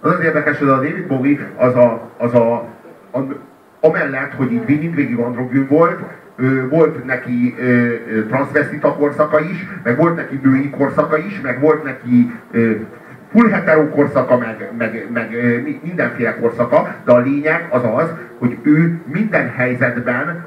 Az érdekes, hogy a David Bowie az a, az a, a amellett, hogy így mindvégig androgyn volt, volt neki transvestita korszaka is, meg volt neki női korszaka is, meg volt neki full hetero korszaka, meg, meg, meg mindenféle korszaka, de a lényeg az az, hogy ő minden helyzetben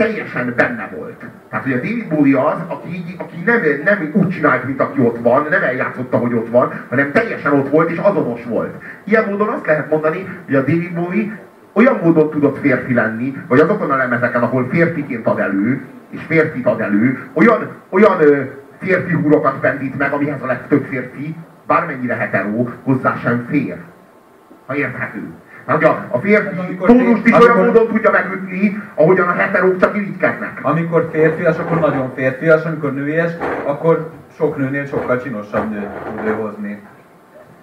teljesen benne volt. Tehát, hogy a David Bowie az, aki, így, aki nem, nem úgy csinált, mint aki ott van, nem eljátszotta, hogy ott van, hanem teljesen ott volt és azonos volt. Ilyen módon azt lehet mondani, hogy a David Bowie olyan módon tudott férfi lenni, vagy azokon a lemezeken, ahol férfiként ad elő, és férfit ad elő, olyan, olyan férfi húrokat pendít meg, amihez a legtöbb férfi, bármennyire heteró, hozzá sem fér. Ha érthető. Hogy a, a férfi tónust is olyan módon tudja megütni, ahogyan a heterók csak irigykednek. Amikor férfias, akkor nagyon férfias, amikor nőies, akkor sok nőnél sokkal csinosabb nőt tud ő hozni.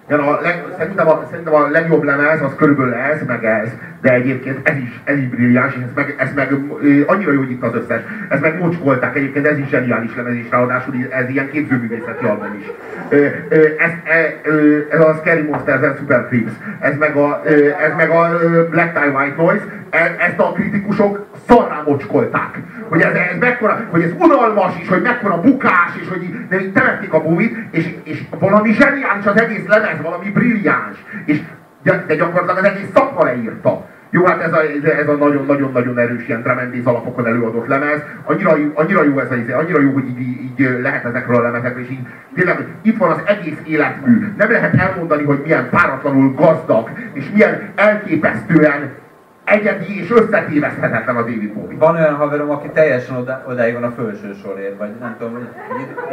Igen, a leg, szerintem, a, szerintem a legjobb lemez az körülbelül ez, meg ez, de egyébként ez is, ez is brilliáns, és ez meg, ez meg annyira jó, hogy itt az összes. Ez meg mocskolták, egyébként ez is zseniális lemez, és ráadásul ez ilyen képzőművészeti album is. Ez, ez, ez a Scary Monsters and Super Creeps, ez meg a, ez meg a Black Tie White Noise, e, ezt a kritikusok szarrá mocskolták. Hogy ez, ez mekkora, hogy ez unalmas is, hogy mekkora bukás, és hogy így temették a búvit, és, és valami zseniális az egész lemez, valami brilliáns. És, de gyakorlatilag az egész szakma leírta. Jó, hát ez a, ez a nagyon-nagyon-nagyon erős ilyen tremendész alapokon előadott lemez. Annyira, annyira jó ez a annyira jó, hogy így, így lehet ezekről a lemezekről, és így tényleg, itt van az egész életmű. Nem lehet elmondani, hogy milyen páratlanul gazdag, és milyen elképesztően egyedi és összetéveszthetetlen a David Bowie. Van olyan haverom, aki teljesen oda, odáig van a felső sorért, vagy nem tudom, hogy...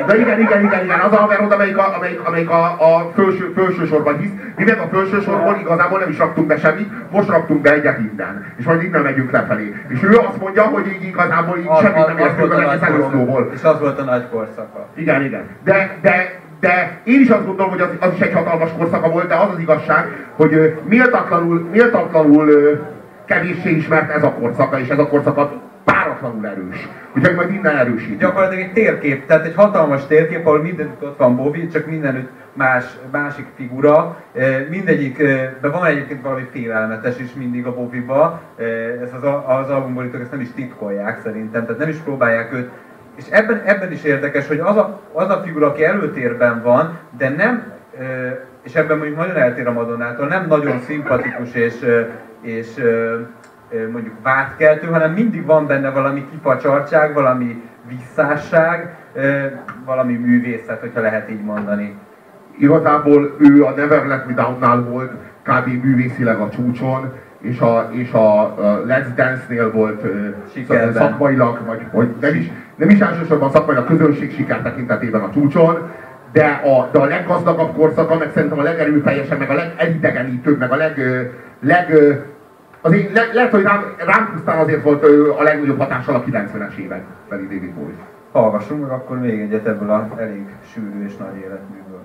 De igen, igen, igen, igen, az a haverod, amelyik a, amelyik, amelyik a, a felső, felső sorban hisz. Mi meg a felső sorban igazából nem is raktunk be semmit, most raktunk be egyet innen. És majd innen megyünk lefelé. És ő azt mondja, hogy így igazából így semmit nem értünk az egész előadóból. És az volt a nagy korszaka. Igen, igen. De, de, de én is azt gondolom, hogy az, az is egy hatalmas korszaka volt, de az az igazság, hogy méltatlanul, méltatlanul kevéssé ismert ez a korszaka, és ez a korszaka páratlanul erős. Úgyhogy majd innen erősít. Gyakorlatilag egy térkép, tehát egy hatalmas térkép, ahol mindenütt ott van Bobby, csak mindenütt más, másik figura. Mindegyik, de van egyébként valami félelmetes is mindig a Bobby-ba. Ezt az, az albumborítók ezt nem is titkolják szerintem, tehát nem is próbálják őt és ebben, ebben is érdekes, hogy az a, az a figura, aki előtérben van, de nem, és ebben mondjuk nagyon eltér a Madonnától, nem nagyon szimpatikus és, és mondjuk vádkeltő, hanem mindig van benne valami kipacsartság, valami visszásság, valami művészet, hogyha lehet így mondani. Igazából ő a Never Let Me Down-nál volt kb. művészileg a csúcson, és a, és a Let's Dance-nél volt Sikerben. szakmailag, vagy, vagy nem, is, nem is elsősorban szakmailag közönség siker tekintetében a csúcson, de a, de a leggazdagabb korszaka, meg szerintem a legerőteljesebb, meg a legelidegenítőbb, meg a leg, leg Azért le, lehet, hogy rám, rám pusztán azért volt a legnagyobb hatással a 90-es évek beli David Bowie. Hallgassunk meg akkor még egyet ebből a elég sűrű és nagy életműből.